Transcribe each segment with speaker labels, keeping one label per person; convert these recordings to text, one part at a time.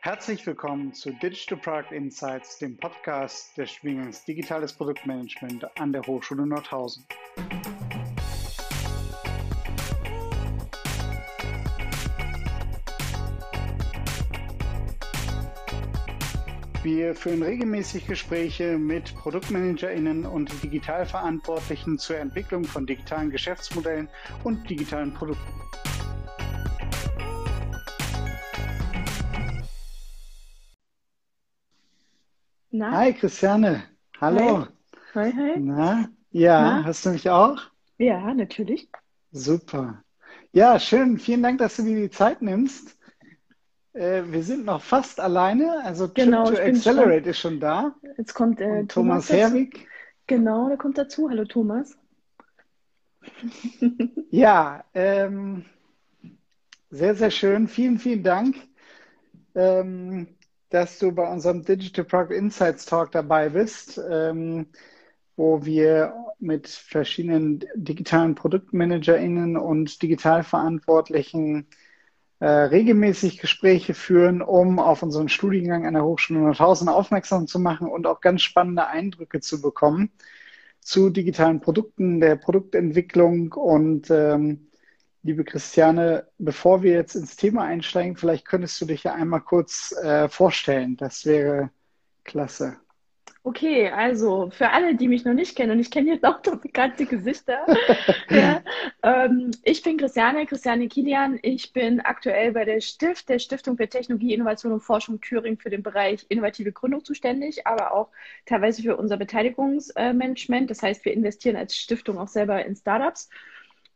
Speaker 1: Herzlich willkommen zu Digital Product Insights, dem Podcast des Studiengangs Digitales Produktmanagement an der Hochschule Nordhausen. Wir führen regelmäßig Gespräche mit ProduktmanagerInnen und Digitalverantwortlichen zur Entwicklung von digitalen Geschäftsmodellen und digitalen Produkten. Na? Hi Christiane, hallo.
Speaker 2: Hi, hi. hi.
Speaker 1: Na? Ja, Na? hast du mich auch?
Speaker 2: Ja, natürlich.
Speaker 1: Super. Ja, schön. Vielen Dank, dass du dir die Zeit nimmst. Äh, wir sind noch fast alleine. Also
Speaker 2: genau,
Speaker 1: Trip to Accelerate schon, ist schon da.
Speaker 2: Jetzt kommt äh,
Speaker 1: Thomas, Thomas Herwig.
Speaker 2: Genau, der kommt dazu. Hallo Thomas.
Speaker 1: ja, ähm, sehr, sehr schön. Vielen, vielen Dank. Ähm, dass du bei unserem Digital Product Insights Talk dabei bist, ähm, wo wir mit verschiedenen digitalen ProduktmanagerInnen und Digitalverantwortlichen äh, regelmäßig Gespräche führen, um auf unseren Studiengang an der Hochschule Nordhausen aufmerksam zu machen und auch ganz spannende Eindrücke zu bekommen zu digitalen Produkten, der Produktentwicklung und ähm, Liebe Christiane, bevor wir jetzt ins Thema einsteigen, vielleicht könntest du dich ja einmal kurz äh, vorstellen. Das wäre klasse.
Speaker 2: Okay, also für alle, die mich noch nicht kennen, und ich kenne jetzt auch noch bekannte Gesichter. ja, ähm, ich bin Christiane, Christiane Kilian. Ich bin aktuell bei der Stift, der Stiftung für Technologie, Innovation und Forschung Thüringen für den Bereich innovative Gründung zuständig, aber auch teilweise für unser Beteiligungsmanagement. Das heißt, wir investieren als Stiftung auch selber in Startups.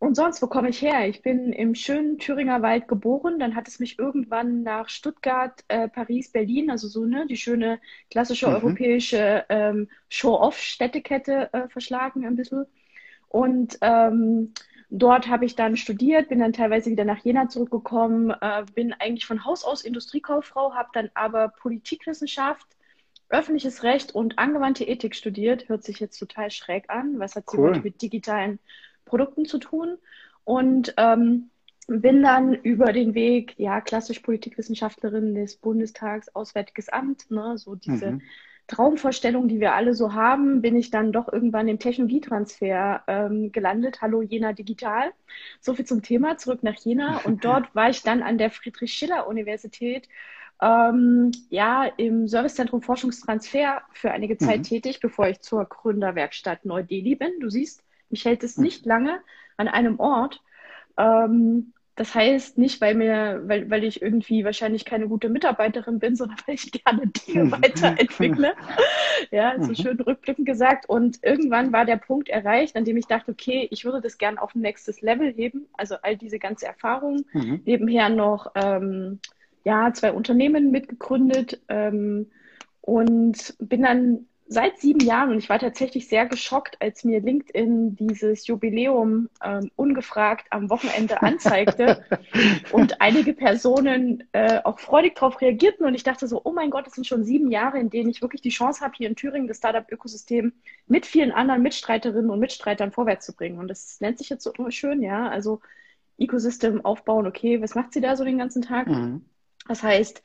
Speaker 2: Und sonst, wo komme ich her? Ich bin im schönen Thüringer Wald geboren. Dann hat es mich irgendwann nach Stuttgart, äh, Paris, Berlin, also so ne, die schöne klassische mhm. europäische ähm, Show-off-Städtekette äh, verschlagen ein bisschen. Und ähm, dort habe ich dann studiert, bin dann teilweise wieder nach Jena zurückgekommen, äh, bin eigentlich von Haus aus Industriekauffrau, habe dann aber Politikwissenschaft, öffentliches Recht und angewandte Ethik studiert. Hört sich jetzt total schräg an. Was hat sie cool. mit digitalen Produkten zu tun und ähm, bin dann über den Weg, ja, klassisch Politikwissenschaftlerin des Bundestags, Auswärtiges Amt, ne, so diese mhm. Traumvorstellung, die wir alle so haben, bin ich dann doch irgendwann im Technologietransfer ähm, gelandet. Hallo Jena Digital. So viel zum Thema. Zurück nach Jena. Und dort war ich dann an der Friedrich-Schiller-Universität ähm, ja, im Servicezentrum Forschungstransfer für einige Zeit mhm. tätig, bevor ich zur Gründerwerkstatt Neu-Delhi bin. Du siehst, mich hält es nicht lange an einem Ort. Ähm, das heißt nicht, weil mir, weil, weil ich irgendwie wahrscheinlich keine gute Mitarbeiterin bin, sondern weil ich gerne Dinge weiterentwickle. ja, so mhm. schön rückblickend gesagt. Und irgendwann war der Punkt erreicht, an dem ich dachte, okay, ich würde das gerne auf ein nächstes Level heben. Also all diese ganze Erfahrung. Mhm. Nebenher noch ähm, ja, zwei Unternehmen mitgegründet ähm, und bin dann seit sieben Jahren und ich war tatsächlich sehr geschockt, als mir LinkedIn dieses Jubiläum ähm, ungefragt am Wochenende anzeigte und einige Personen äh, auch freudig darauf reagierten und ich dachte so, oh mein Gott, das sind schon sieben Jahre, in denen ich wirklich die Chance habe, hier in Thüringen das Startup-Ökosystem mit vielen anderen Mitstreiterinnen und Mitstreitern vorwärts zu bringen. Und das nennt sich jetzt so schön, ja, also Ecosystem aufbauen, okay, was macht sie da so den ganzen Tag? Mhm. Das heißt,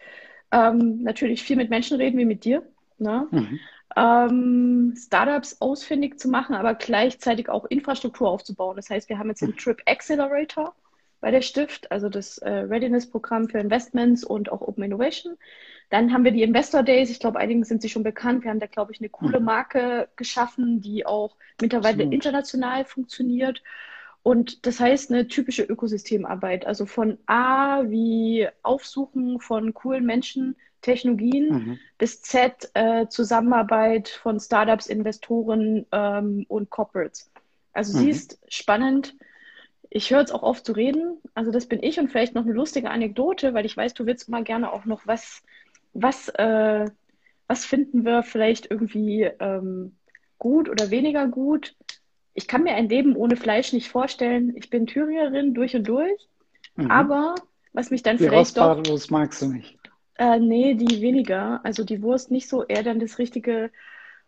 Speaker 2: ähm, natürlich viel mit Menschen reden wie mit dir. Ne? Mhm ähm, Startups ausfindig zu machen, aber gleichzeitig auch Infrastruktur aufzubauen. Das heißt, wir haben jetzt den hm. Trip Accelerator bei der Stift, also das äh, Readiness-Programm für Investments und auch Open Innovation. Dann haben wir die Investor Days. Ich glaube, einigen sind sie schon bekannt. Wir haben da, glaube ich, eine coole hm. Marke geschaffen, die auch mittlerweile so. international funktioniert. Und das heißt eine typische Ökosystemarbeit, also von A wie Aufsuchen von coolen Menschen Technologien mhm. bis Z äh, Zusammenarbeit von Startups, Investoren ähm, und Corporates. Also mhm. sie ist spannend. Ich höre jetzt auch oft zu reden. Also das bin ich und vielleicht noch eine lustige Anekdote, weil ich weiß, du willst immer gerne auch noch was, was, äh, was finden wir vielleicht irgendwie ähm, gut oder weniger gut. Ich kann mir ein Leben ohne Fleisch nicht vorstellen. Ich bin Thüringerin durch und durch, mhm. aber was mich dann Die vielleicht doch...
Speaker 1: magst du nicht.
Speaker 2: Äh, nee, die weniger. Also die Wurst nicht so, eher dann das richtige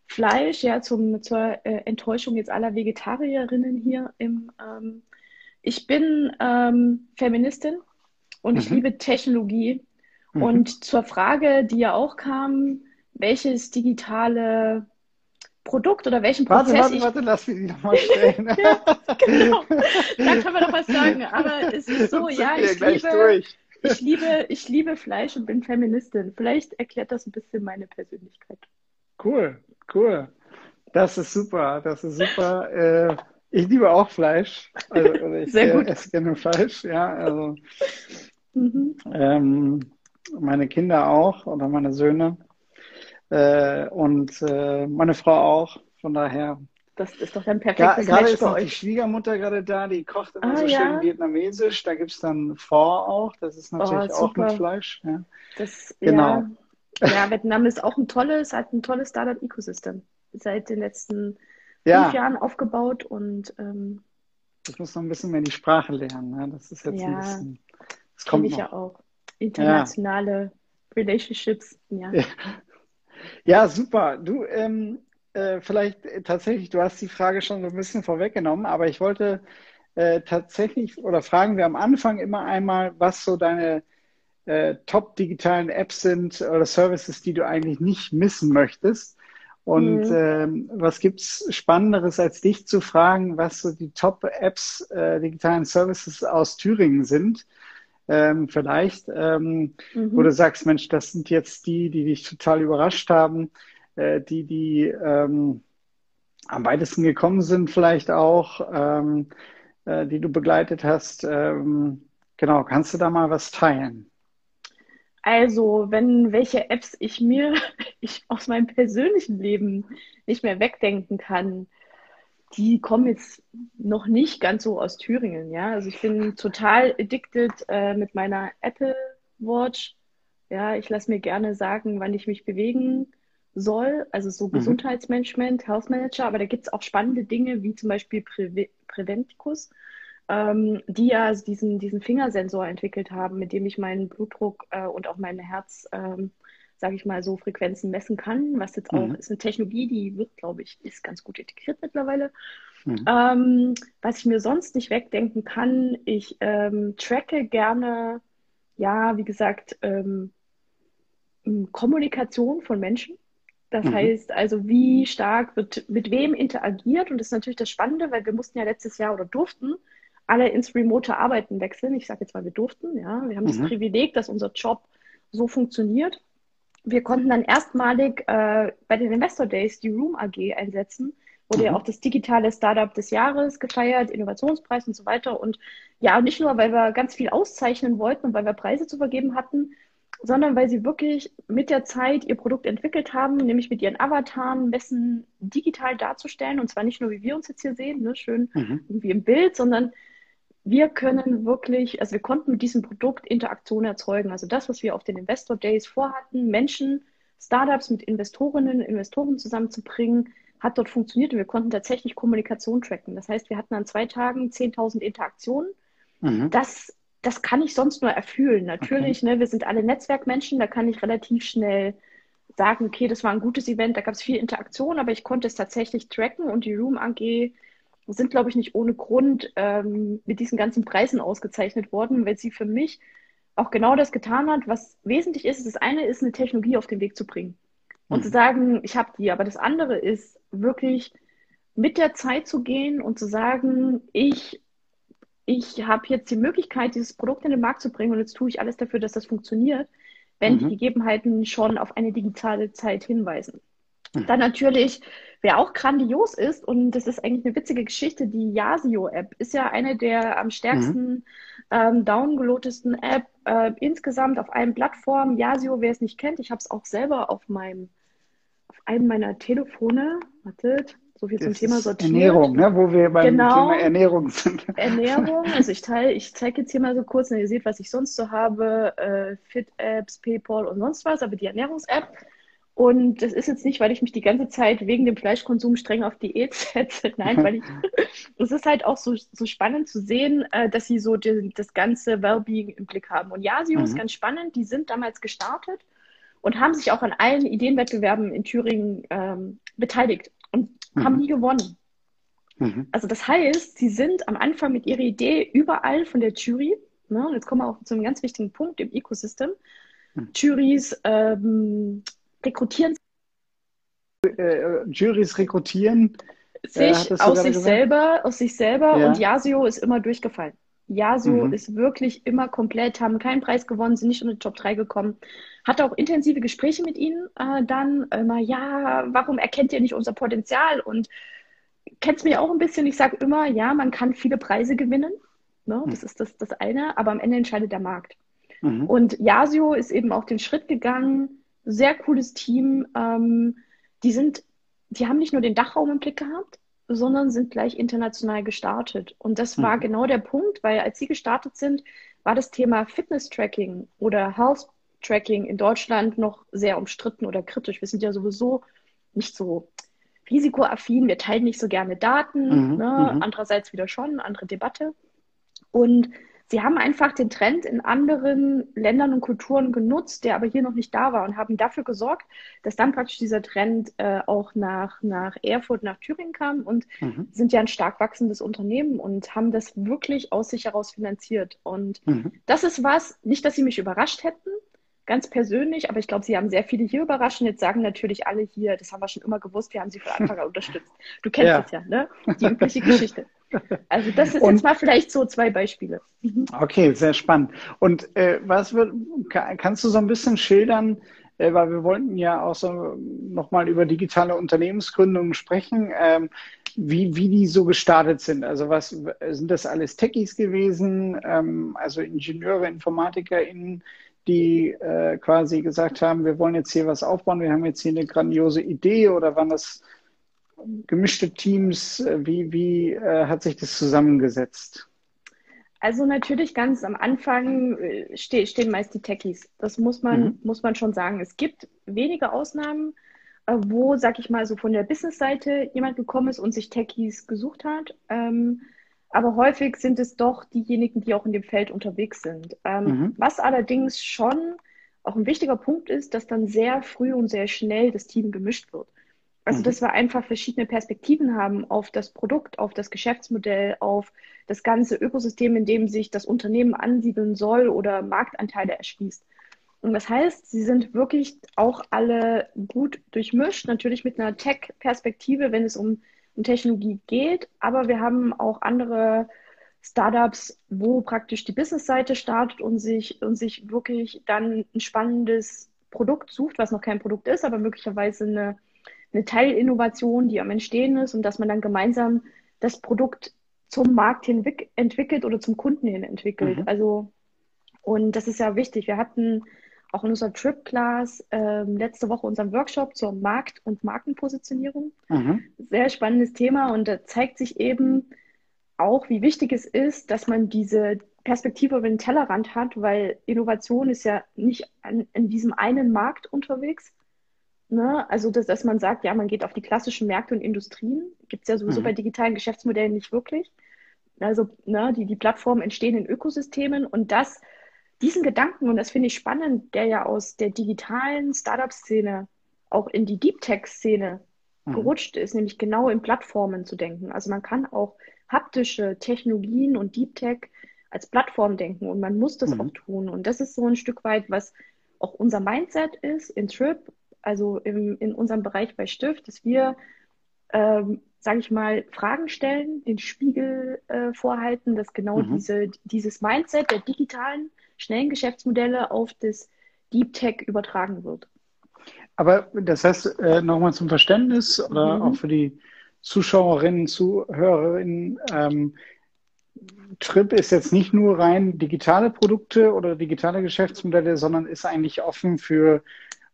Speaker 2: Fleisch, ja, zum, zur äh, Enttäuschung jetzt aller Vegetarierinnen hier im. Ähm, ich bin ähm, Feministin und mhm. ich liebe Technologie Mhm. Und zur Frage, die ja auch kam, welches digitale Produkt oder welchen
Speaker 1: Prozess
Speaker 2: warte,
Speaker 1: warte, ich... Warte, lass mich die nochmal stellen. ja,
Speaker 2: genau, da können wir noch was sagen. Aber es ist so, ja, ich liebe, ich, liebe, ich liebe Fleisch und bin Feministin. Vielleicht erklärt das ein bisschen meine Persönlichkeit.
Speaker 1: Cool, cool. Das ist super, das ist super. Äh, ich liebe auch Fleisch. Also, also ich
Speaker 2: Sehr gut.
Speaker 1: esse gerne Fleisch, ja. Also, mhm. ähm, meine Kinder auch oder meine Söhne. Äh, und äh, meine Frau auch. Von daher.
Speaker 2: Das ist doch dann perfektes
Speaker 1: Gerade ist auch die Schwiegermutter gerade da, die kocht immer ah, so ja. schön vietnamesisch. Da gibt es dann Pho auch. Das ist natürlich oh, auch mit Fleisch. Ja.
Speaker 2: Das, genau. Ja, ja, Vietnam ist auch ein tolles, hat ein tolles Startup-Ecosystem. Seit den letzten fünf Jahren aufgebaut und ähm,
Speaker 1: ich muss noch ein bisschen mehr die Sprache lernen. Ne? Das ist jetzt ein bisschen.
Speaker 2: Das kommt ich noch. ja auch. Internationale Relationships. Ja.
Speaker 1: Ja, super. Du, ähm, äh, vielleicht äh, tatsächlich, du hast die Frage schon so ein bisschen vorweggenommen, aber ich wollte äh, tatsächlich oder fragen wir am Anfang immer einmal, was so deine äh, top digitalen Apps sind oder Services, die du eigentlich nicht missen möchtest. Und mhm. ähm, was gibt's Spannenderes, als dich zu fragen, was so die Top-Apps, äh, digitalen Services aus Thüringen sind? ähm, vielleicht, ähm, mhm. wo du sagst, Mensch, das sind jetzt die, die dich total überrascht haben, äh, die, die ähm, am weitesten gekommen sind, vielleicht auch, ähm, äh, die du begleitet hast. Ähm, genau, kannst du da mal was teilen?
Speaker 2: Also, wenn welche Apps ich mir ich aus meinem persönlichen Leben nicht mehr wegdenken kann, die kommen jetzt noch nicht ganz so aus Thüringen, ja. Also ich bin total addicted äh, mit meiner Apple Watch. Ja, ich lasse mir gerne sagen, wann ich mich bewegen soll. Also so mhm. Gesundheitsmanagement, Health Manager, aber da gibt es auch spannende Dinge wie zum Beispiel Prä Preventicus, ähm, die ja diesen, diesen Fingersensor entwickelt haben, mit dem ich meinen Blutdruck äh, und auch mein Herz ähm, sage ich mal, so Frequenzen messen kann, was jetzt auch mhm. ist eine Technologie, die wird, glaube ich, ist ganz gut integriert mittlerweile. Mhm. Ähm, was ich mir sonst nicht wegdenken kann, ich ähm, tracke gerne, ja, wie gesagt, ähm, Kommunikation von Menschen. Das mhm. heißt also, wie stark wird mit wem interagiert. Und das ist natürlich das Spannende, weil wir mussten ja letztes Jahr oder durften alle ins remote Arbeiten wechseln. Ich sage jetzt mal, wir durften. Ja, wir haben das mhm. Privileg, dass unser Job so funktioniert wir konnten dann erstmalig äh, bei den Investor Days die Room AG einsetzen. Wurde mhm. ja auch das digitale Startup des Jahres gefeiert, Innovationspreis und so weiter. Und ja, nicht nur, weil wir ganz viel auszeichnen wollten und weil wir Preise zu vergeben hatten, sondern weil sie wirklich mit der Zeit ihr Produkt entwickelt haben, nämlich mit ihren Avataren, Messen digital darzustellen. Und zwar nicht nur, wie wir uns jetzt hier sehen, ne, schön mhm. irgendwie im Bild, sondern wir können wirklich, also wir konnten mit diesem Produkt Interaktion erzeugen. Also das, was wir auf den Investor Days vorhatten, Menschen, Startups mit Investorinnen, Investoren zusammenzubringen, hat dort funktioniert und wir konnten tatsächlich Kommunikation tracken. Das heißt, wir hatten an zwei Tagen 10.000 Interaktionen. Mhm. Das, das kann ich sonst nur erfüllen. Natürlich, okay. ne, wir sind alle Netzwerkmenschen, da kann ich relativ schnell sagen, okay, das war ein gutes Event, da gab es viel Interaktion, aber ich konnte es tatsächlich tracken und die Room AG sind, glaube ich, nicht ohne Grund ähm, mit diesen ganzen Preisen ausgezeichnet worden, weil sie für mich auch genau das getan hat, was wesentlich ist. Das eine ist, eine Technologie auf den Weg zu bringen und mhm. zu sagen, ich habe die. Aber das andere ist wirklich mit der Zeit zu gehen und zu sagen, ich, ich habe jetzt die Möglichkeit, dieses Produkt in den Markt zu bringen und jetzt tue ich alles dafür, dass das funktioniert, wenn mhm. die Gegebenheiten schon auf eine digitale Zeit hinweisen. Mhm. Dann natürlich, wer auch grandios ist, und das ist eigentlich eine witzige Geschichte, die Yasio-App ist ja eine der am stärksten mhm. ähm, downgeloadtesten App äh, insgesamt auf allen Plattformen. Yasio, wer es nicht kennt, ich habe es auch selber auf meinem, auf einem meiner Telefone. Wartet, so viel zum Thema sortiert.
Speaker 1: Ernährung, ne? wo wir beim genau. Thema Ernährung sind.
Speaker 2: Ernährung, also ich teile, ich zeige jetzt hier mal so kurz, und ihr seht, was ich sonst so habe, äh, Fit-Apps, PayPal und sonst was, aber die Ernährungs-App und das ist jetzt nicht, weil ich mich die ganze Zeit wegen dem Fleischkonsum streng auf Diät setze. Nein, weil ich, es ist halt auch so, so spannend zu sehen, äh, dass sie so die, das ganze Wellbeing im Blick haben. Und Yasio mhm. ist ganz spannend. Die sind damals gestartet und haben sich auch an allen Ideenwettbewerben in Thüringen ähm, beteiligt und mhm. haben nie gewonnen. Mhm. Also das heißt, sie sind am Anfang mit ihrer Idee überall von der Jury, ne, und jetzt kommen wir auch zu einem ganz wichtigen Punkt im Ecosystem, hm. Juries ähm, rekrutieren.
Speaker 1: Äh, Juries rekrutieren.
Speaker 2: Sich äh, aus sich selber, aus sich selber ja. und Yasio ist immer durchgefallen. Yasio mhm. ist wirklich immer komplett, haben keinen Preis gewonnen, sind nicht in den Top 3 gekommen. Hatte auch intensive Gespräche mit ihnen äh, dann. Immer, ja, warum erkennt ihr nicht unser Potenzial? Und kennt es mir auch ein bisschen. Ich sage immer, ja, man kann viele Preise gewinnen. Ne? Das ist das, das eine, aber am Ende entscheidet der Markt. Mhm. Und Yasio ist eben auch den Schritt gegangen. Sehr cooles Team. Ähm, die sind, die haben nicht nur den Dachraum im Blick gehabt, sondern sind gleich international gestartet. Und das war mhm. genau der Punkt, weil als sie gestartet sind, war das Thema Fitness-Tracking oder Health-Tracking in Deutschland noch sehr umstritten oder kritisch. Wir sind ja sowieso nicht so risikoaffin, wir teilen nicht so gerne Daten, mhm. ne? Mhm. andererseits wieder schon, andere Debatte. Und sie haben einfach den Trend in anderen Ländern und Kulturen genutzt, der aber hier noch nicht da war und haben dafür gesorgt, dass dann praktisch dieser Trend äh, auch nach, nach Erfurt, nach Thüringen kam und mhm. sind ja ein stark wachsendes Unternehmen und haben das wirklich aus sich heraus finanziert. Und mhm. das ist was, nicht, dass sie mich überrascht hätten, ganz persönlich, aber ich glaube, Sie haben sehr viele hier überrascht. Jetzt sagen natürlich alle hier, das haben wir schon immer gewusst, wir haben Sie von Anfang an unterstützt. Du kennst ja. es ja, ne? Die übliche Geschichte. Also das ist Und, jetzt mal vielleicht so zwei Beispiele.
Speaker 1: Mhm. Okay, sehr spannend. Und äh, was wird, kannst du so ein bisschen schildern, äh, weil wir wollten ja auch so nochmal über digitale Unternehmensgründungen sprechen, ähm, wie, wie die so gestartet sind. Also was sind das alles Techies gewesen, ähm, also Ingenieure, InformatikerInnen, die äh, quasi gesagt haben, wir wollen jetzt hier was aufbauen, wir haben jetzt hier eine grandiose Idee oder waren das gemischte Teams? Wie, wie äh, hat sich das zusammengesetzt?
Speaker 2: Also natürlich ganz am Anfang äh, ste stehen meist die Techies. Das muss man, mhm. muss man schon sagen. Es gibt wenige Ausnahmen, äh, wo, sag ich mal, so von der Business-Seite jemand gekommen ist und sich Techies gesucht hat. Ähm, aber häufig sind es doch diejenigen, die auch in dem Feld unterwegs sind. Ähm, mhm. Was allerdings schon auch ein wichtiger Punkt ist, dass dann sehr früh und sehr schnell das Team gemischt wird. Also, mhm. dass wir einfach verschiedene Perspektiven haben auf das Produkt, auf das Geschäftsmodell, auf das ganze Ökosystem, in dem sich das Unternehmen ansiedeln soll oder Marktanteile erschließt. Und das heißt, sie sind wirklich auch alle gut durchmischt, natürlich mit einer Tech-Perspektive, wenn es um um Technologie geht, aber wir haben auch andere Startups, wo praktisch die Business-Seite startet und sich, und sich wirklich dann ein spannendes Produkt sucht, was noch kein Produkt ist, aber möglicherweise eine, eine Teilinnovation, die am Entstehen ist und dass man dann gemeinsam das Produkt zum Markt hin entwickelt oder zum Kunden hin entwickelt. Mhm. Also, und das ist ja wichtig. Wir hatten auch in unserer Trip-Class ähm, letzte Woche unseren Workshop zur Markt- und Markenpositionierung. Mhm. Sehr spannendes Thema und da zeigt sich eben auch, wie wichtig es ist, dass man diese Perspektive über den Tellerrand hat, weil Innovation ist ja nicht an, in diesem einen Markt unterwegs. Ne? Also, dass, dass man sagt, ja, man geht auf die klassischen Märkte und Industrien. Gibt es ja sowieso mhm. bei digitalen Geschäftsmodellen nicht wirklich. Also, ne, die, die Plattformen entstehen in Ökosystemen und das diesen Gedanken, und das finde ich spannend, der ja aus der digitalen Startup-Szene auch in die Deep Tech-Szene mhm. gerutscht ist, nämlich genau in Plattformen zu denken. Also man kann auch haptische Technologien und Deep Tech als Plattform denken und man muss das mhm. auch tun. Und das ist so ein Stück weit, was auch unser Mindset ist in Trip, also im, in unserem Bereich bei Stift, dass wir, ähm, sage ich mal, Fragen stellen, den Spiegel äh, vorhalten, dass genau mhm. diese, dieses Mindset der digitalen schnellen Geschäftsmodelle auf das Deep Tech übertragen wird.
Speaker 1: Aber das heißt, äh, nochmal zum Verständnis oder mhm. auch für die Zuschauerinnen, Zuhörerinnen, ähm, Trip ist jetzt nicht nur rein digitale Produkte oder digitale Geschäftsmodelle, sondern ist eigentlich offen für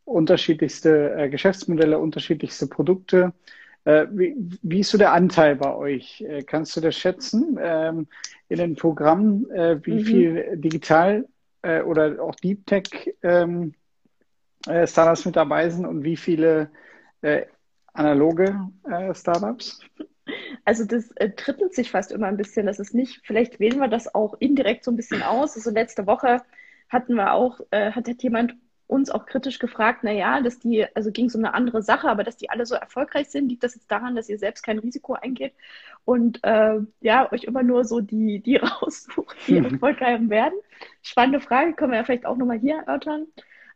Speaker 1: unterschiedlichste äh, Geschäftsmodelle, unterschiedlichste Produkte. Äh, wie, wie, ist so der Anteil bei euch? Äh, kannst du das schätzen ähm, in den Programmen, äh, wie mhm. viel digital äh, oder auch Deep Tech ähm, äh, Startups mit dabei sind und wie viele äh, analoge äh, Startups?
Speaker 2: Also das äh, trittelt sich fast immer ein bisschen. Das ist nicht, vielleicht wählen wir das auch indirekt so ein bisschen aus. Also letzte Woche hatten wir auch, äh, hat jemand uns auch kritisch gefragt, na ja, dass die, also ging es um eine andere Sache, aber dass die alle so erfolgreich sind, liegt das jetzt daran, dass ihr selbst kein Risiko eingeht und äh, ja, euch immer nur so die, die raussucht, die mhm. erfolgreich werden? Spannende Frage, können wir ja vielleicht auch nochmal hier erörtern.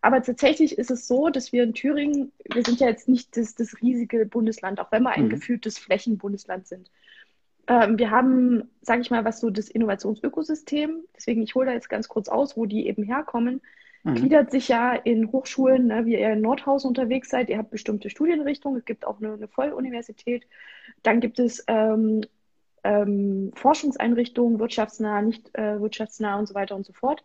Speaker 2: Aber tatsächlich ist es so, dass wir in Thüringen, wir sind ja jetzt nicht das, das riesige Bundesland, auch wenn wir ein mhm. gefühltes Flächenbundesland sind. Ähm, wir haben, sage ich mal, was so das Innovationsökosystem, deswegen ich hole da jetzt ganz kurz aus, wo die eben herkommen, mhm. gliedert sich ja in Hochschulen, ne, wie ihr in Nordhausen unterwegs seid, ihr habt bestimmte Studienrichtungen, es gibt auch eine, eine Volluniversität, dann gibt es ähm, ähm, Forschungseinrichtungen, wirtschaftsnah, nicht äh, wirtschaftsnah und so weiter und so fort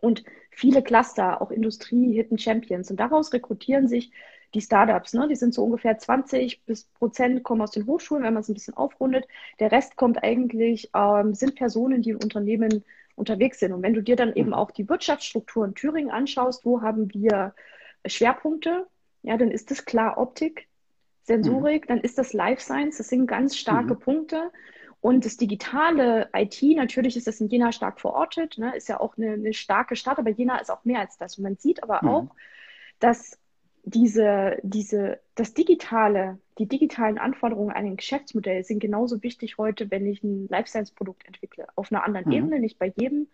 Speaker 2: und viele Cluster, auch Industrie, Hidden Champions. Und daraus rekrutieren sich die Startups. Ne? Die sind so ungefähr 20 bis Prozent kommen aus den Hochschulen, wenn man es ein bisschen aufrundet. Der Rest kommt eigentlich, ähm, sind Personen, die in Unternehmen unterwegs sind. Und wenn du dir dann eben mhm. auch die Wirtschaftsstruktur in Thüringen anschaust, wo haben wir Schwerpunkte? Ja, dann ist das klar Optik, Sensorik, mhm. dann ist das Life Science. Das sind ganz starke mhm. Punkte. Und das digitale IT, natürlich ist das in Jena stark verortet, ne, ist ja auch eine, eine, starke Stadt, aber Jena ist auch mehr als das. Und man sieht aber mhm. auch, dass diese, diese, das Digitale, die digitalen Anforderungen an ein Geschäftsmodell sind genauso wichtig heute, wenn ich ein Life Science Produkt entwickle. Auf einer anderen mhm. Ebene, nicht bei jedem,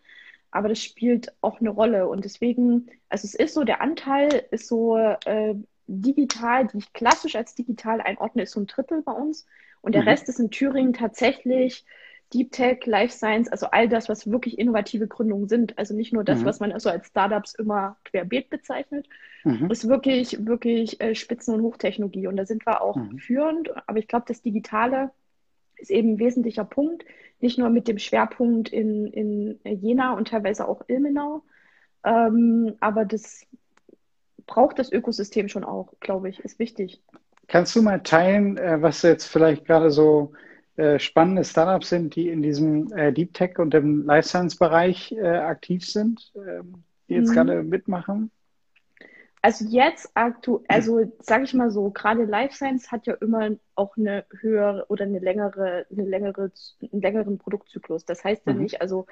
Speaker 2: aber das spielt auch eine Rolle. Und deswegen, also es ist so, der Anteil ist so äh, digital, die ich klassisch als digital einordne, ist so ein Drittel bei uns. Und der mhm. Rest ist in Thüringen tatsächlich Deep Tech, Life Science, also all das, was wirklich innovative Gründungen sind. Also nicht nur das, mhm. was man also als Startups immer querbeet bezeichnet, mhm. ist wirklich, wirklich äh, Spitzen- und Hochtechnologie. Und da sind wir auch mhm. führend. Aber ich glaube, das Digitale ist eben ein wesentlicher Punkt. Nicht nur mit dem Schwerpunkt in, in Jena und teilweise auch Ilmenau. Ähm, aber das braucht das Ökosystem schon auch, glaube ich, ist wichtig.
Speaker 1: Kannst du mal teilen, äh, was jetzt vielleicht gerade so äh, spannende Startups sind, die in diesem äh, Deep Tech und im Life Science Bereich aktiv sind, ähm, die jetzt mhm. gerade mitmachen?
Speaker 2: Also jetzt aktuell, also sage ich mal so, gerade Life Science hat ja immer auch eine höhere oder eine längere, eine längere, einen längeren Produktzyklus. Das heißt ja mhm. nicht, also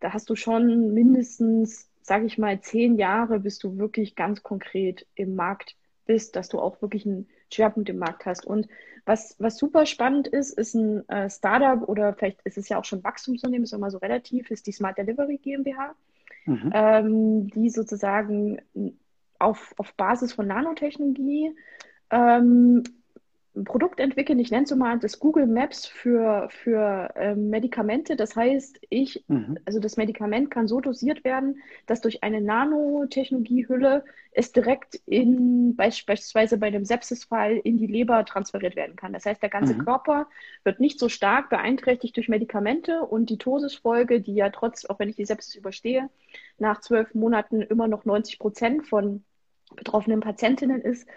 Speaker 2: da hast du schon mindestens, sage ich mal, zehn Jahre, bis du wirklich ganz konkret im Markt bist, dass du auch wirklich einen Schwerpunkt im Markt hast. Und was, was super spannend ist, ist ein äh, Startup oder vielleicht ist es ja auch schon Wachstumsunternehmen, ist immer so relativ, ist die Smart Delivery GmbH, mhm. ähm, die sozusagen auf, auf Basis von Nanotechnologie ähm, Produkt entwickeln, ich nenne es so mal das Google Maps für, für äh, Medikamente. Das heißt, ich, mhm. also das Medikament kann so dosiert werden, dass durch eine Nanotechnologiehülle es direkt in, beispielsweise bei einem Sepsisfall in die Leber transferiert werden kann. Das heißt, der ganze mhm. Körper wird nicht so stark beeinträchtigt durch Medikamente und die Tosisfolge, die ja trotz, auch wenn ich die Sepsis überstehe, nach zwölf Monaten immer noch 90 Prozent von betroffenen Patientinnen ist,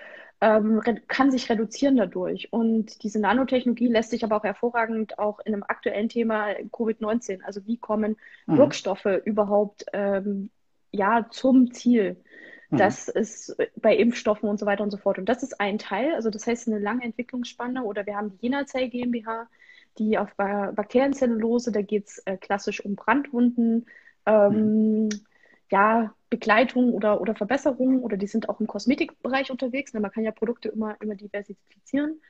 Speaker 2: ähm, kann sich reduzieren dadurch. Und diese Nanotechnologie lässt sich aber auch hervorragend auch in einem aktuellen Thema Covid-19, also wie kommen mhm. Wirkstoffe überhaupt ähm, ja zum Ziel. Mhm. Das ist bei Impfstoffen und so weiter und so fort. Und das ist ein Teil, also das heißt eine lange Entwicklungsspanne. Oder wir haben die Jenazell GmbH, die auf Bakterienzellulose, da geht es äh, klassisch um Brandwunden, ähm, mhm ja, Begleitung oder, oder Verbesserung oder die sind auch im Kosmetikbereich unterwegs. Ne? Man kann ja Produkte immer, immer diversifizieren.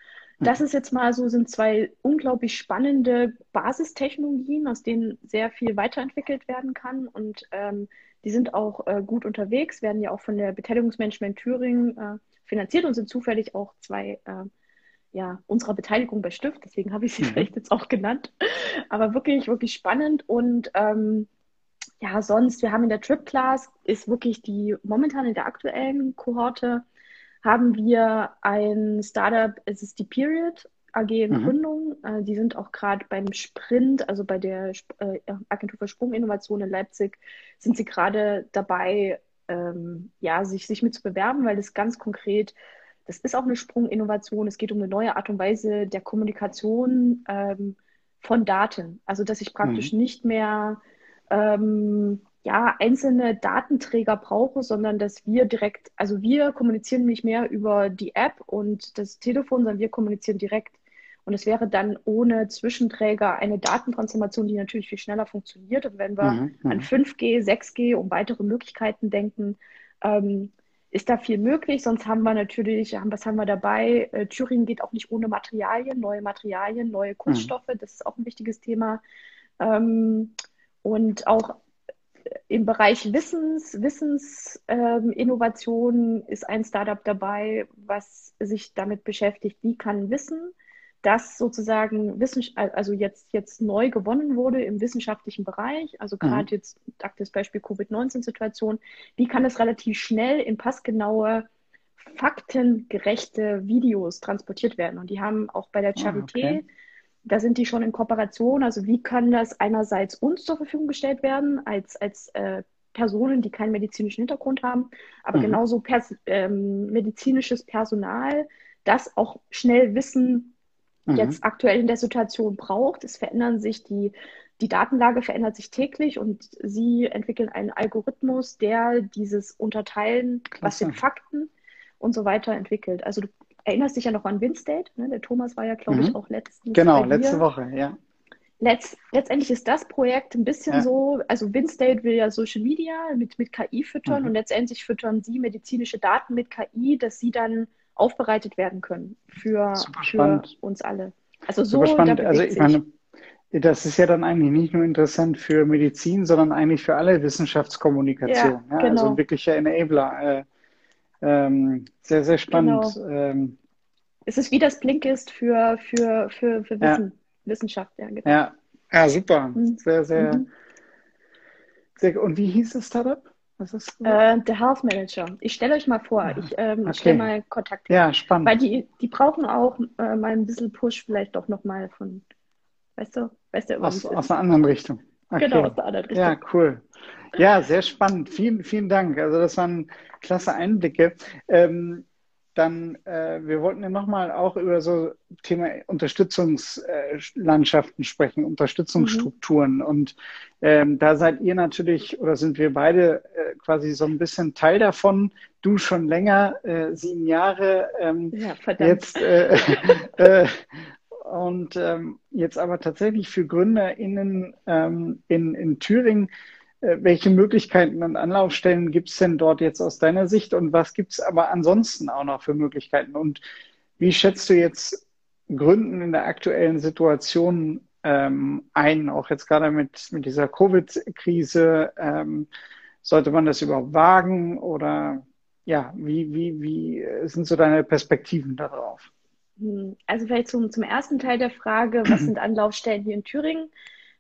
Speaker 2: Das ist jetzt mal so, sind zwei unglaublich spannende Basistechnologien, aus denen sehr viel weiterentwickelt werden kann. Und ähm, die sind auch äh, gut unterwegs, werden ja auch von der Beteiligungsmanagement Thüringen äh, finanziert und sind zufällig auch zwei äh, ja, unserer Beteiligung bei Stift. Deswegen habe ich sie mhm. vielleicht jetzt auch genannt. Aber wirklich, wirklich spannend und ähm, ja, sonst, wir haben in der Trip Class, ist wirklich die, momentan in der aktuellen Kohorte, haben wir ein Startup, es ist die Period AG in mhm. Gründung. Äh, die sind auch gerade beim Sprint, also bei der äh, Agentur für Sprunginnovation in Leipzig, sind sie gerade dabei, ähm, ja, sich, sich mit zu bewerben, weil das ganz konkret, das ist auch eine Sprunginnovation. Es geht um eine neue Art und Weise der Kommunikation ähm, von Daten. Also, dass ich praktisch mhm. nicht mehr ähm, ja, einzelne Datenträger brauche, sondern dass wir direkt, also wir kommunizieren nicht mehr über die App und das Telefon, sondern wir kommunizieren direkt. Und es wäre dann ohne Zwischenträger eine Datentransformation, die natürlich viel schneller funktioniert. Und wenn wir mhm, an 5G, 6G und weitere Möglichkeiten denken, ähm, ist da viel möglich. Sonst haben wir natürlich, was haben wir dabei? Äh, Thüringen geht auch nicht ohne Materialien, neue Materialien, neue Kunststoffe. Mhm. Das ist auch ein wichtiges Thema. Ähm, und auch im Bereich Wissens, Wissensinnovation ähm, ist ein Startup dabei, was sich damit beschäftigt, wie kann Wissen, das sozusagen Wissens also jetzt, jetzt neu gewonnen wurde im wissenschaftlichen Bereich, also gerade mhm. jetzt das Beispiel Covid-19-Situation, wie kann es relativ schnell in passgenaue, faktengerechte Videos transportiert werden? Und die haben auch bei der ah, Charité oh, okay da sind die schon in Kooperation. Also wie kann das einerseits uns zur Verfügung gestellt werden, als, als äh, Personen, die keinen medizinischen Hintergrund haben, aber mhm. genauso pers ähm, medizinisches Personal, das auch schnell Wissen mhm. jetzt aktuell in der Situation braucht. Es verändern sich die, die Datenlage verändert sich täglich und sie entwickeln einen Algorithmus, der dieses Unterteilen, Klasse. was sind Fakten und so weiter entwickelt. Also du erinnerst dich ja noch an Winstate, ne? Der Thomas war ja, glaube ich, mhm. auch letztens.
Speaker 1: Genau, letzte Woche, ja.
Speaker 2: Letzt, letztendlich ist das Projekt ein bisschen ja. so, also Winstate will ja Social Media mit, mit KI füttern mhm. und letztendlich füttern sie medizinische Daten mit KI, dass sie dann aufbereitet werden können für, für uns alle.
Speaker 1: Also so Super spannend. Also ich meine, das ist ja dann eigentlich nicht nur interessant für Medizin, sondern eigentlich für alle Wissenschaftskommunikation. Ja, ja? Also genau. Also ein wirklicher Enabler. Äh, ähm, sehr, sehr spannend. Genau. Ähm,
Speaker 2: es ist wie das Blinkist für, für, für, für Wissen, ja. Wissenschaft. Ja,
Speaker 1: genau. ja. ja, super. Mhm. Sehr, sehr, mhm. sehr. Und wie hieß das Startup?
Speaker 2: Was ist äh, The Health Manager. Ich stelle euch mal vor, ich ähm, okay. stelle mal Kontakt.
Speaker 1: Ja, spannend.
Speaker 2: Weil die, die brauchen auch äh, mal ein bisschen Push, vielleicht doch nochmal von, weißt du, weißt du,
Speaker 1: aus, aus einer anderen Richtung.
Speaker 2: Okay. Genau, aus der anderen Richtung.
Speaker 1: Ja, cool. Ja, sehr spannend. Vielen, vielen Dank. Also das waren klasse Einblicke. Ähm, dann, äh, wir wollten ja nochmal auch über so Thema Unterstützungslandschaften sprechen, Unterstützungsstrukturen. Mhm. Und ähm, da seid ihr natürlich, oder sind wir beide äh, quasi so ein bisschen Teil davon. Du schon länger, äh, sieben Jahre. Ähm, ja, verdammt. Jetzt, äh, äh, und ähm, jetzt aber tatsächlich für GründerInnen ähm, in, in Thüringen welche Möglichkeiten und Anlaufstellen gibt es denn dort jetzt aus deiner Sicht und was gibt es aber ansonsten auch noch für Möglichkeiten? Und wie schätzt du jetzt Gründen in der aktuellen Situation ähm, ein, auch jetzt gerade mit, mit dieser Covid-Krise? Ähm, sollte man das überhaupt wagen oder ja, wie, wie, wie sind so deine Perspektiven darauf?
Speaker 2: Hm, also vielleicht zum, zum ersten Teil der Frage, was sind Anlaufstellen hier in Thüringen?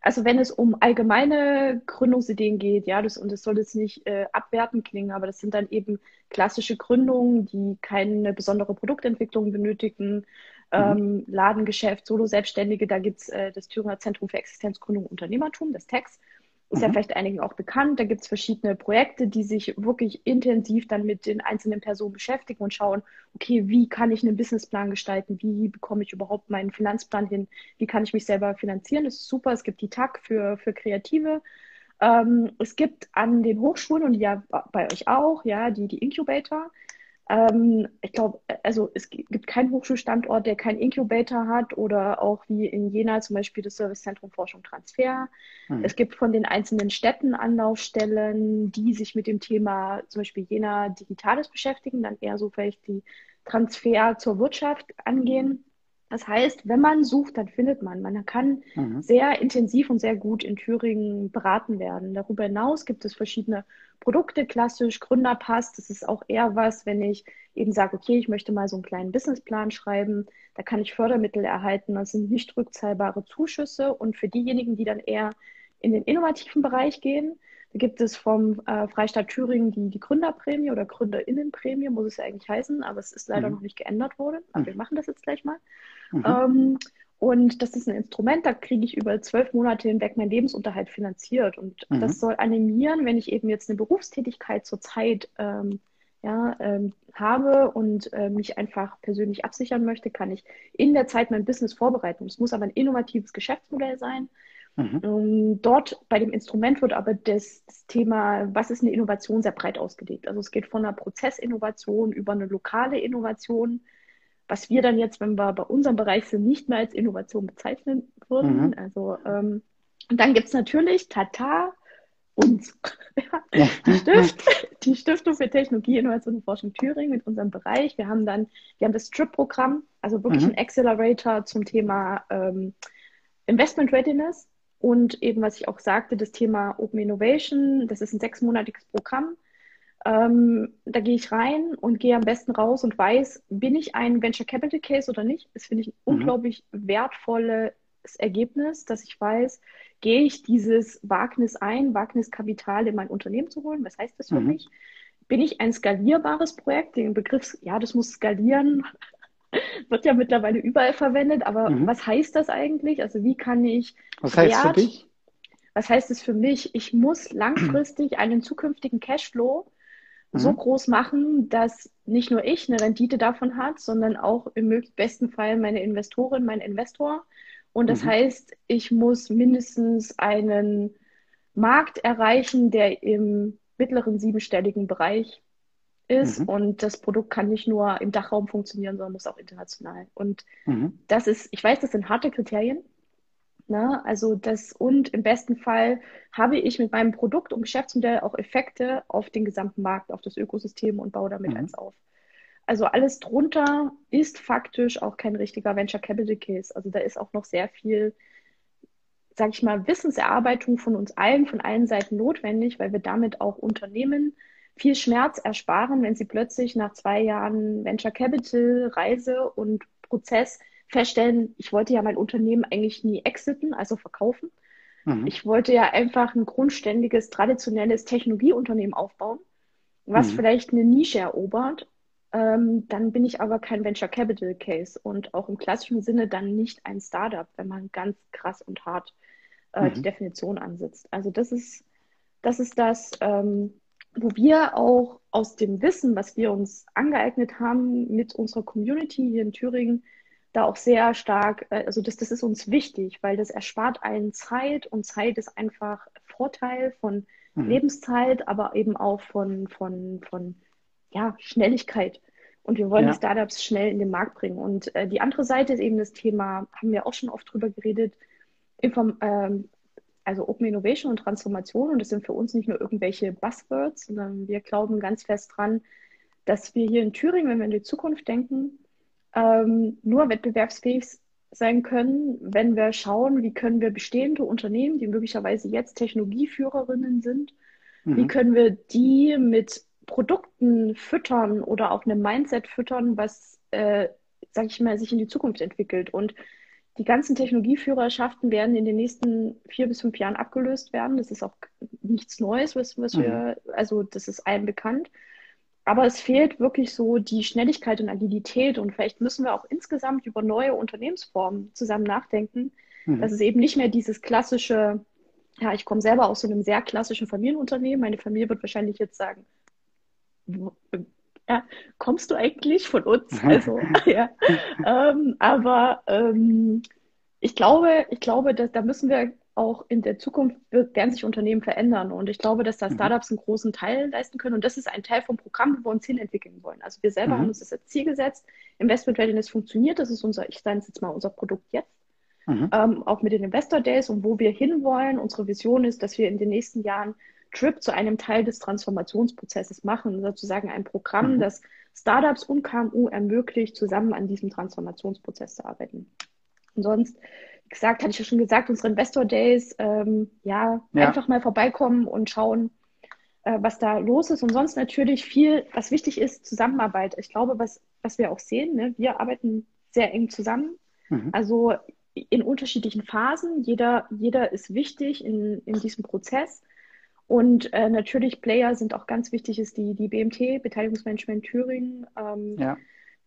Speaker 2: Also wenn es um allgemeine Gründungsideen geht, ja, das, und das soll jetzt nicht äh, abwertend klingen, aber das sind dann eben klassische Gründungen, die keine besondere Produktentwicklung benötigen, mhm. ähm, Ladengeschäft, Solo-Selbstständige, da gibt's äh, das Thüringer Zentrum für Existenzgründung und Unternehmertum, das TEX. Ist mhm. ja vielleicht einigen auch bekannt. Da gibt es verschiedene Projekte, die sich wirklich intensiv dann mit den einzelnen Personen beschäftigen und schauen, okay, wie kann ich einen Businessplan gestalten? Wie bekomme ich überhaupt meinen Finanzplan hin? Wie kann ich mich selber finanzieren? Das ist super. Es gibt die TAG für, für Kreative. Ähm, es gibt an den Hochschulen und ja bei euch auch, ja, die, die Incubator. Ähm, ich glaube, also es gibt keinen Hochschulstandort, der keinen Incubator hat oder auch wie in Jena zum Beispiel das Servicezentrum Forschung Transfer. Hm. Es gibt von den einzelnen Städten Anlaufstellen, die sich mit dem Thema zum Beispiel Jena Digitales beschäftigen, dann eher so vielleicht die Transfer zur Wirtschaft angehen. Das heißt, wenn man sucht, dann findet man. Man kann mhm. sehr intensiv und sehr gut in Thüringen beraten werden. Darüber hinaus gibt es verschiedene Produkte, klassisch Gründerpass. Das ist auch eher was, wenn ich eben sage, okay, ich möchte mal so einen kleinen Businessplan schreiben. Da kann ich Fördermittel erhalten. Das sind nicht rückzahlbare Zuschüsse. Und für diejenigen, die dann eher in den innovativen Bereich gehen, da gibt es vom äh, Freistaat Thüringen die, die Gründerprämie oder Gründerinnenprämie, muss es ja eigentlich heißen, aber es ist leider mhm. noch nicht geändert worden. Aber mhm. wir machen das jetzt gleich mal. Mhm. Ähm, und das ist ein Instrument, da kriege ich über zwölf Monate hinweg meinen Lebensunterhalt finanziert. Und mhm. das soll animieren, wenn ich eben jetzt eine Berufstätigkeit zurzeit ähm, ja, ähm, habe und äh, mich einfach persönlich absichern möchte, kann ich in der Zeit mein Business vorbereiten. Es muss aber ein innovatives Geschäftsmodell sein. Mhm. Ähm, dort bei dem Instrument wird aber das, das, Thema, was ist eine Innovation, sehr breit ausgelegt. Also es geht von einer Prozessinnovation über eine lokale Innovation was wir dann jetzt, wenn wir bei unserem Bereich sind, nicht mehr als Innovation bezeichnen würden. Mhm. Also, ähm, und dann gibt es natürlich Tata, uns, ja, die, Stift, die, Stiftung für Technologie, Innovation und Forschung Thüringen mit unserem Bereich. Wir haben dann, wir haben das Strip-Programm, also wirklich mhm. ein Accelerator zum Thema ähm, Investment Readiness. Und eben, was ich auch sagte, das Thema Open Innovation, das ist ein sechsmonatiges Programm. Ähm, da gehe ich rein und gehe am besten raus und weiß, bin ich ein Venture Capital Case oder nicht? Das finde ich ein mhm. unglaublich wertvolles Ergebnis, dass ich weiß, gehe ich dieses Wagnis ein, Wagniskapital in mein Unternehmen zu holen? Was heißt das für mhm. mich? Bin ich ein skalierbares Projekt? Den Begriff, ja, das muss skalieren, wird ja mittlerweile überall verwendet, aber mhm. was heißt das eigentlich? Also wie kann ich
Speaker 1: Was heißt Wert, für dich?
Speaker 2: Was heißt es für mich? Ich muss langfristig einen zukünftigen Cashflow mhm. so groß machen, dass nicht nur ich eine Rendite davon hat, sondern auch im besten Fall meine Investorin, mein Investor. Und das mhm. heißt, ich muss mindestens einen Markt erreichen, der im mittleren siebenstelligen Bereich ist. Mhm. Und das Produkt kann nicht nur im Dachraum funktionieren, sondern muss auch international. Und mhm. das ist, ich weiß, das sind harte Kriterien. Ne? Also das und im besten Fall habe ich mit meinem Produkt und Geschäftsmodell auch Effekte auf den gesamten Markt, auf das Ökosystem und baue damit mhm. eins auf. Also alles drunter ist faktisch auch kein richtiger Venture Capital Case. Also da ist auch noch sehr viel, sage ich mal, Wissenserarbeitung von uns allen, von allen Seiten notwendig, weil wir damit auch Unternehmen viel Schmerz ersparen, wenn sie plötzlich nach zwei Jahren Venture Capital, Reise und Prozess feststellen, ich wollte ja mein Unternehmen eigentlich nie exiten, also verkaufen. Mhm. Ich wollte ja einfach ein grundständiges, traditionelles Technologieunternehmen aufbauen, was mhm. vielleicht eine Nische erobert. Ähm, dann bin ich aber kein Venture Capital Case und auch im klassischen Sinne dann nicht ein Startup, wenn man ganz krass und hart äh, mhm. die Definition ansetzt. Also das ist das, ist das ähm, wo wir auch aus dem Wissen, was wir uns angeeignet haben mit unserer Community hier in Thüringen, da auch sehr stark, äh, also das, das ist uns wichtig, weil das erspart allen Zeit und Zeit ist einfach Vorteil von mhm. Lebenszeit, aber eben auch von, von, von ja, Schnelligkeit. Und wir wollen ja. die Startups schnell in den Markt bringen. Und äh, die andere Seite ist eben das Thema, haben wir auch schon oft drüber geredet, Inform ähm, also Open Innovation und Transformation. Und das sind für uns nicht nur irgendwelche Buzzwords, sondern wir glauben ganz fest dran, dass wir hier in Thüringen, wenn wir in die Zukunft denken, ähm, nur wettbewerbsfähig sein können, wenn wir schauen, wie können wir bestehende Unternehmen, die möglicherweise jetzt Technologieführerinnen sind, mhm. wie können wir die mit Produkten füttern oder auch einem Mindset füttern, was, äh, sag ich mal, sich in die Zukunft entwickelt. Und die ganzen Technologieführerschaften werden in den nächsten vier bis fünf Jahren abgelöst werden. Das ist auch nichts Neues, was, was mhm. wir, also das ist allen bekannt. Aber es fehlt wirklich so die Schnelligkeit und Agilität und vielleicht müssen wir auch insgesamt über neue Unternehmensformen zusammen nachdenken, mhm. dass es eben nicht mehr dieses klassische, ja, ich komme selber aus so einem sehr klassischen Familienunternehmen. Meine Familie wird wahrscheinlich jetzt sagen, ja, kommst du eigentlich von uns? Also, ja. Ähm, aber ähm, ich glaube, ich glaube, dass da müssen wir auch in der Zukunft werden sich Unternehmen verändern. Und ich glaube, dass da mhm. Startups einen großen Teil leisten können. Und das ist ein Teil vom Programm, wo wir uns hinentwickeln wollen. Also wir selber mhm. haben uns das als Ziel gesetzt. Investment Readiness funktioniert. Das ist unser, ich sage jetzt mal, unser Produkt jetzt. Mhm. Ähm, auch mit den Investor Days und wo wir hinwollen. Unsere Vision ist, dass wir in den nächsten Jahren Trip zu einem Teil des Transformationsprozesses machen, sozusagen ein Programm, mhm. das Startups und KMU ermöglicht, zusammen an diesem Transformationsprozess zu arbeiten. Und sonst, wie gesagt, hatte ich ja schon gesagt, unsere Investor Days, ähm, ja, ja, einfach mal vorbeikommen und schauen, äh, was da los ist. Und sonst natürlich viel, was wichtig ist, Zusammenarbeit. Ich glaube, was, was wir auch sehen, ne, wir arbeiten sehr eng zusammen. Mhm. Also in unterschiedlichen Phasen. Jeder, jeder ist wichtig in, in diesem Prozess. Und äh, natürlich Player sind auch ganz wichtig, ist die, die BMT, Beteiligungsmanagement Thüringen, ähm, ja.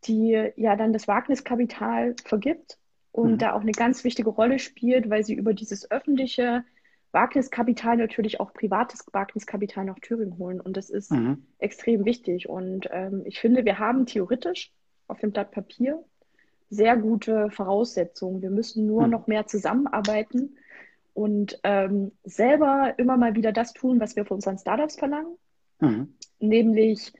Speaker 2: die ja dann das Wagniskapital vergibt und mhm. da auch eine ganz wichtige Rolle spielt, weil sie über dieses öffentliche Wagniskapital natürlich auch privates Wagniskapital nach Thüringen holen. Und das ist mhm. extrem wichtig. Und ähm, ich finde, wir haben theoretisch auf dem Blatt Papier sehr gute Voraussetzungen. Wir müssen nur mhm. noch mehr zusammenarbeiten und ähm, selber immer mal wieder das tun, was wir von unseren Startups verlangen, mhm. nämlich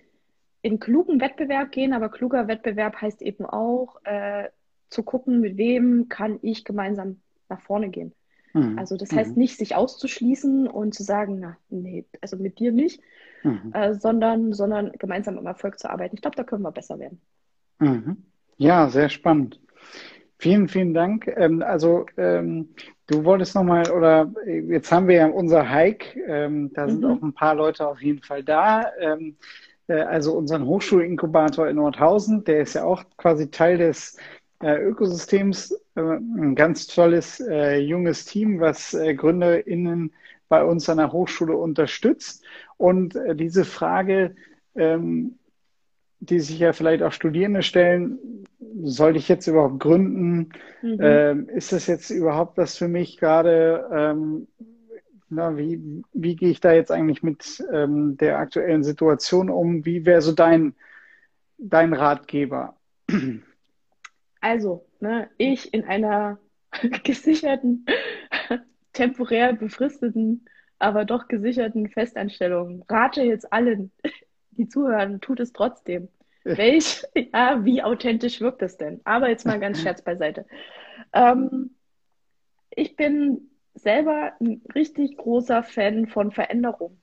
Speaker 2: in klugen Wettbewerb gehen, aber kluger Wettbewerb heißt eben auch äh, zu gucken, mit wem kann ich gemeinsam nach vorne gehen. Mhm. Also das heißt mhm. nicht, sich auszuschließen und zu sagen, na, nee, also mit dir nicht, mhm. äh, sondern, sondern gemeinsam am Erfolg zu arbeiten. Ich glaube, da können wir besser werden.
Speaker 1: Mhm. Ja, sehr spannend. Vielen, vielen Dank. Ähm, also ähm, du wolltest nochmal, oder jetzt haben wir ja unser Hike, ähm, da sind mhm. auch ein paar Leute auf jeden Fall da. Ähm, äh, also unseren Hochschulinkubator in Nordhausen, der ist ja auch quasi Teil des äh, Ökosystems. Äh, ein ganz tolles äh, junges Team, was äh, GründerInnen bei uns an der Hochschule unterstützt. Und äh, diese Frage, ähm, die sich ja vielleicht auch Studierende stellen, sollte ich jetzt überhaupt gründen? Mhm. Ähm, ist das jetzt überhaupt was für mich gerade? Ähm, na, wie, wie gehe ich da jetzt eigentlich mit ähm, der aktuellen Situation um? Wie wäre so dein, dein Ratgeber?
Speaker 2: Also, ne, ich in einer gesicherten, temporär befristeten, aber doch gesicherten Festanstellung rate jetzt allen, die zuhören, tut es trotzdem. Welch, ja, wie authentisch wirkt es denn? Aber jetzt mal ganz Scherz beiseite. Ähm, ich bin selber ein richtig großer Fan von Veränderung.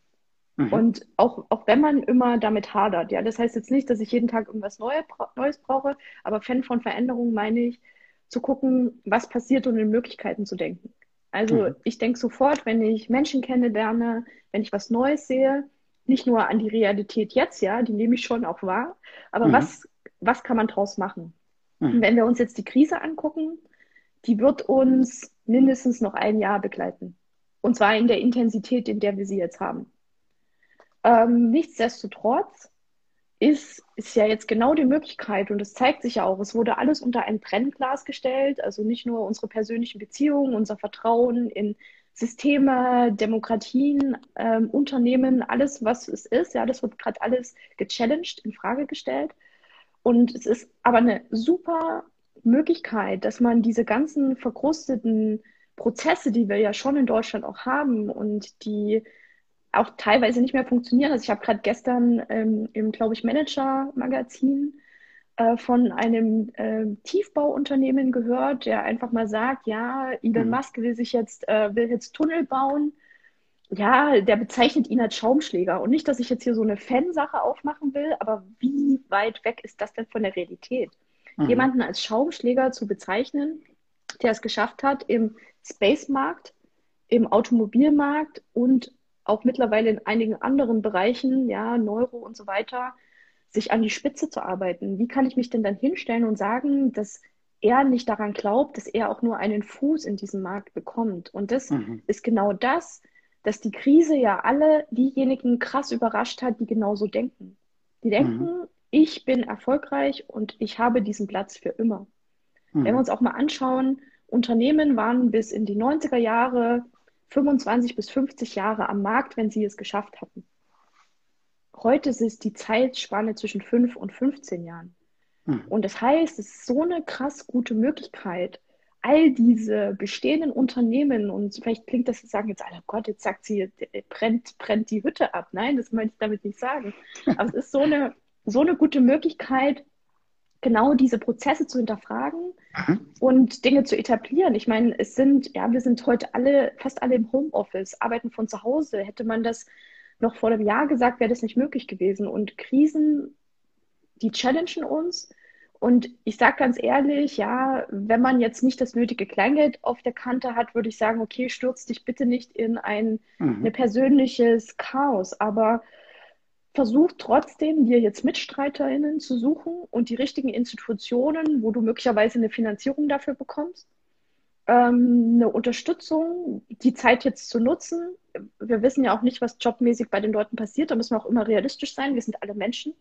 Speaker 2: Mhm. Und auch, auch wenn man immer damit hadert, ja, das heißt jetzt nicht, dass ich jeden Tag irgendwas Neue, Neues brauche, aber Fan von Veränderung meine ich, zu gucken, was passiert und in Möglichkeiten zu denken. Also mhm. ich denke sofort, wenn ich Menschen kennenlerne, wenn ich was Neues sehe, nicht nur an die Realität jetzt, ja, die nehme ich schon auch wahr, aber mhm. was, was kann man draus machen? Mhm. Wenn wir uns jetzt die Krise angucken, die wird uns mindestens noch ein Jahr begleiten. Und zwar in der Intensität, in der wir sie jetzt haben. Ähm, nichtsdestotrotz ist, ist ja jetzt genau die Möglichkeit, und es zeigt sich ja auch, es wurde alles unter ein Brennglas gestellt, also nicht nur unsere persönlichen Beziehungen, unser Vertrauen in Systeme, Demokratien, ähm, Unternehmen, alles, was es ist, ja, das wird gerade alles gechallenged, in Frage gestellt. Und es ist aber eine super Möglichkeit, dass man diese ganzen verkrusteten Prozesse, die wir ja schon in Deutschland auch haben und die auch teilweise nicht mehr funktionieren. Also ich habe gerade gestern ähm, im, glaube ich, Manager-Magazin äh, von einem äh, Tiefbauunternehmen gehört, der einfach mal sagt, ja, Elon mhm. Musk will sich jetzt, äh, will jetzt Tunnel bauen. Ja, der bezeichnet ihn als Schaumschläger. Und nicht, dass ich jetzt hier so eine Fansache aufmachen will, aber wie weit weg ist das denn von der Realität? Mhm. Jemanden als Schaumschläger zu bezeichnen, der es geschafft hat, im Space-Markt, im Automobilmarkt und auch mittlerweile in einigen anderen Bereichen, ja, Neuro und so weiter, sich an die Spitze zu arbeiten. Wie kann ich mich denn dann hinstellen und sagen, dass er nicht daran glaubt, dass er auch nur einen Fuß in diesem Markt bekommt? Und das mhm. ist genau das, dass die Krise ja alle diejenigen krass überrascht hat, die genauso denken. Die denken, mhm. ich bin erfolgreich und ich habe diesen Platz für immer. Mhm. Wenn wir uns auch mal anschauen, Unternehmen waren bis in die 90er Jahre 25 bis 50 Jahre am Markt, wenn sie es geschafft hatten. Heute ist es die Zeitspanne zwischen 5 und 15 Jahren. Hm. Und das heißt, es ist so eine krass gute Möglichkeit, all diese bestehenden Unternehmen, und vielleicht klingt das, sagen jetzt alle, oh Gott, jetzt sagt sie, brennt, brennt die Hütte ab. Nein, das möchte ich damit nicht sagen. Aber es ist so eine, so eine gute Möglichkeit, genau diese Prozesse zu hinterfragen mhm. und Dinge zu etablieren. Ich meine, es sind, ja, wir sind heute alle, fast alle im Homeoffice, arbeiten von zu Hause. Hätte man das noch vor einem Jahr gesagt, wäre das nicht möglich gewesen. Und Krisen, die challengen uns. Und ich sage ganz ehrlich, ja, wenn man jetzt nicht das nötige Kleingeld auf der Kante hat, würde ich sagen, okay, stürz dich bitte nicht in ein, mhm. ein persönliches Chaos. Aber versuch trotzdem, dir jetzt MitstreiterInnen zu suchen und die richtigen Institutionen, wo du möglicherweise eine Finanzierung dafür bekommst, ähm, eine Unterstützung, die Zeit jetzt zu nutzen. Wir wissen ja auch nicht, was jobmäßig bei den Leuten passiert. Da müssen wir auch immer realistisch sein. Wir sind alle Menschen.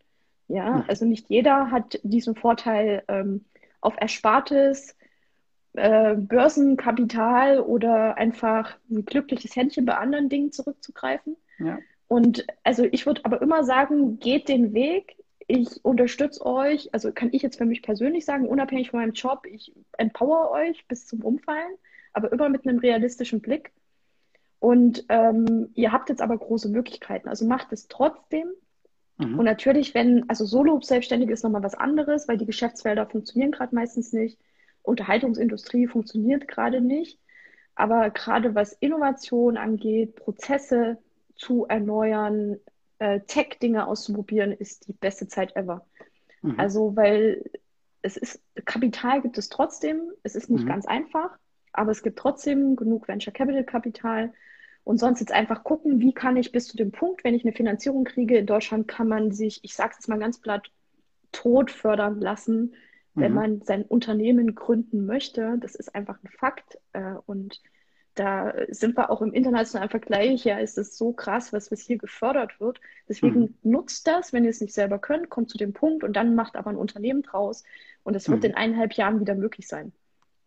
Speaker 2: Ja, also nicht jeder hat diesen Vorteil ähm, auf Erspartes, äh, Börsenkapital oder einfach ein glückliches Händchen bei anderen Dingen zurückzugreifen. Ja. Und also ich würde aber immer sagen, geht den Weg. Ich unterstütze euch, also kann ich jetzt für mich persönlich sagen, unabhängig von meinem Job, ich empower euch bis zum Umfallen, aber immer mit einem realistischen Blick. Und ähm, ihr habt jetzt aber große Möglichkeiten. Also macht es trotzdem. Mhm. Und natürlich, wenn, also Solo-Selbstständige ist nochmal was anderes, weil die Geschäftsfelder funktionieren gerade meistens nicht. Unterhaltungsindustrie funktioniert gerade nicht. Aber gerade was Innovation angeht, Prozesse, zu erneuern, äh, Tech-Dinge auszuprobieren, ist die beste Zeit ever. Mhm. Also, weil es ist, Kapital gibt es trotzdem, es ist nicht mhm. ganz einfach, aber es gibt trotzdem genug Venture Capital Kapital. Und sonst jetzt einfach gucken, wie kann ich bis zu dem Punkt, wenn ich eine Finanzierung kriege, in Deutschland kann man sich, ich sage es jetzt mal ganz platt, tot fördern lassen, wenn mhm. man sein Unternehmen gründen möchte. Das ist einfach ein Fakt. Äh, und da sind wir auch im internationalen Vergleich, ja, ist es so krass, was, was hier gefördert wird. Deswegen mhm. nutzt das, wenn ihr es nicht selber könnt, kommt zu dem Punkt und dann macht aber ein Unternehmen draus. Und es wird mhm. in eineinhalb Jahren wieder möglich sein.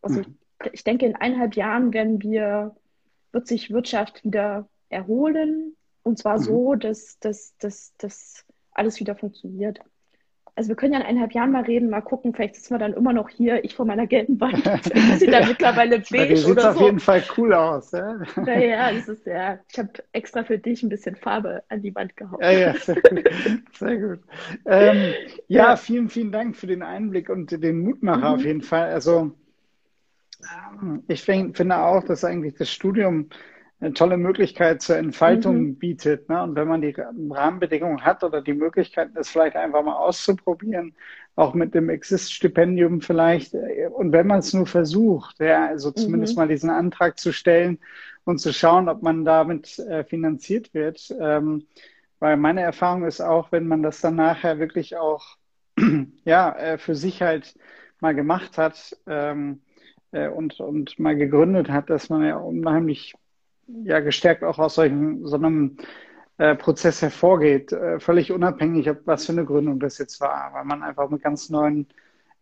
Speaker 2: Also mhm. ich, ich denke, in eineinhalb Jahren werden wir, wird sich Wirtschaft wieder erholen. Und zwar mhm. so, dass, dass, dass, dass alles wieder funktioniert also wir können ja in eineinhalb Jahren mal reden, mal gucken, vielleicht sitzen wir dann immer noch hier, ich vor meiner gelben Wand, sie dann ja. mittlerweile beige
Speaker 1: sieht oder auf so. jeden Fall cool aus. Ja,
Speaker 2: ja, ja das ist ja, ich habe extra für dich ein bisschen Farbe an die Wand gehauen.
Speaker 1: Ja, ja, sehr gut. Sehr gut. Ähm, ja, ja, vielen, vielen Dank für den Einblick und den Mutmacher mhm. auf jeden Fall. Also ähm, ich finde auch, dass eigentlich das Studium eine tolle Möglichkeit zur Entfaltung mhm. bietet. Ne? Und wenn man die Rahmenbedingungen hat oder die Möglichkeit, das vielleicht einfach mal auszuprobieren, auch mit dem Exist-Stipendium vielleicht, äh, und wenn man es nur versucht, ja, also zumindest mhm. mal diesen Antrag zu stellen und zu schauen, ob man damit äh, finanziert wird. Ähm, weil meine Erfahrung ist auch, wenn man das dann nachher wirklich auch ja, äh, für sich halt mal gemacht hat ähm, äh, und, und mal gegründet hat, dass man ja unheimlich ja gestärkt auch aus solchen, so einem äh, Prozess hervorgeht, äh, völlig unabhängig, ob was für eine Gründung das jetzt war, weil man einfach mit ganz neuen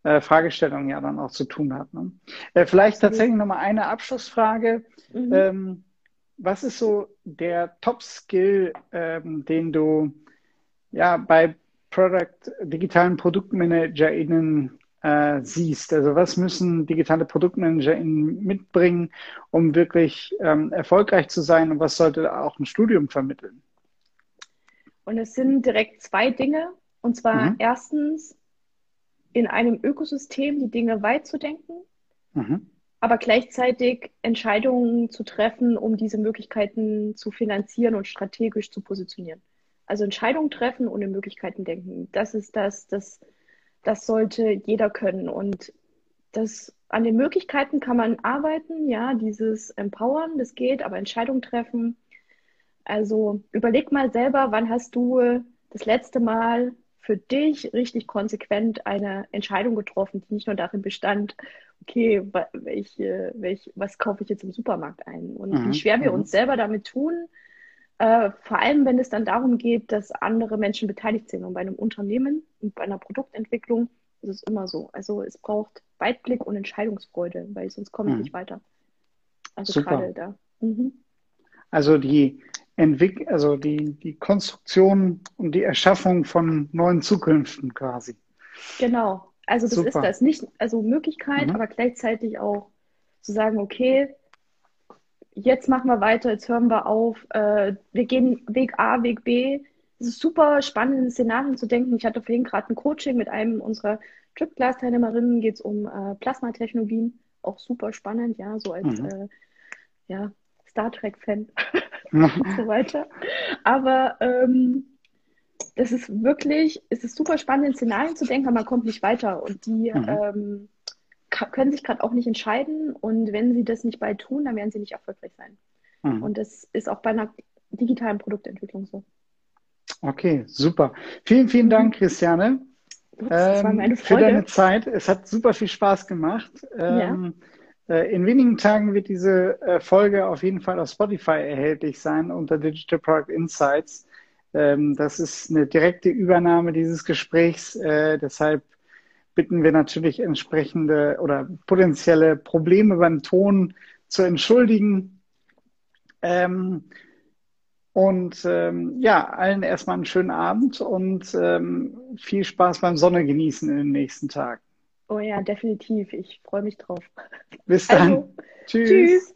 Speaker 1: äh, Fragestellungen ja dann auch zu tun hat. Ne? Äh, vielleicht tatsächlich nochmal eine Abschlussfrage. Mhm. Ähm, was ist so der Top-Skill, ähm, den du ja bei Product, digitalen ProduktmanagerInnen äh, siehst. Also was müssen digitale Produktmanager mitbringen, um wirklich ähm, erfolgreich zu sein und was sollte auch ein Studium vermitteln?
Speaker 2: Und es sind direkt zwei Dinge. Und zwar mhm. erstens in einem Ökosystem die Dinge weit zu denken, mhm. aber gleichzeitig Entscheidungen zu treffen, um diese Möglichkeiten zu finanzieren und strategisch zu positionieren. Also Entscheidungen treffen und in Möglichkeiten denken. Das ist das, das das sollte jeder können. Und das, an den Möglichkeiten kann man arbeiten, ja, dieses Empowern, das geht, aber Entscheidungen treffen. Also überleg mal selber, wann hast du das letzte Mal für dich richtig konsequent eine Entscheidung getroffen, die nicht nur darin bestand, okay, welch, welch, was kaufe ich jetzt im Supermarkt ein? Und mhm. wie schwer wir mhm. uns selber damit tun, äh, vor allem, wenn es dann darum geht, dass andere Menschen beteiligt sind. Und bei einem Unternehmen und bei einer Produktentwicklung ist es immer so. Also es braucht Weitblick und Entscheidungsfreude, weil sonst komme ich mhm. nicht weiter. Also Super. gerade da. Mhm.
Speaker 1: Also die Entwick also die, die Konstruktion und die Erschaffung von neuen Zukünften quasi.
Speaker 2: Genau. Also das Super. ist das. Nicht, also Möglichkeit, mhm. aber gleichzeitig auch zu sagen, okay, jetzt machen wir weiter, jetzt hören wir auf, äh, wir gehen Weg A, Weg B. Es ist super spannend, in Szenarien zu denken. Ich hatte vorhin gerade ein Coaching mit einem unserer Trip-Class-Teilnehmerinnen, geht es um äh, Plasmatechnologien, auch super spannend, ja, so als mhm. äh, ja, Star Trek-Fan und so weiter. Aber ähm, das ist wirklich, es ist super spannend, in Szenarien zu denken, aber man kommt nicht weiter. Und die mhm. ähm, können sich gerade auch nicht entscheiden und wenn sie das nicht bald tun, dann werden sie nicht erfolgreich sein. Mhm. Und das ist auch bei einer digitalen Produktentwicklung so.
Speaker 1: Okay, super. Vielen, vielen Dank, Christiane.
Speaker 2: Ups,
Speaker 1: Freude. Für deine Zeit. Es hat super viel Spaß gemacht. Ähm, ja. Äh, in wenigen Tagen wird diese äh, Folge auf jeden Fall auf Spotify erhältlich sein unter Digital Product Insights. Ähm, das ist eine direkte Übernahme dieses Gesprächs. Äh, deshalb bitten wir natürlich entsprechende oder potenzielle Probleme beim Ton zu entschuldigen. Ähm, und ähm, ja, allen erstmal einen schönen Abend und ähm, viel Spaß beim Sonne genießen in den nächsten Tagen.
Speaker 2: Oh ja, definitiv. Ich freue mich drauf.
Speaker 1: Bis dann. Also, tschüss. tschüss.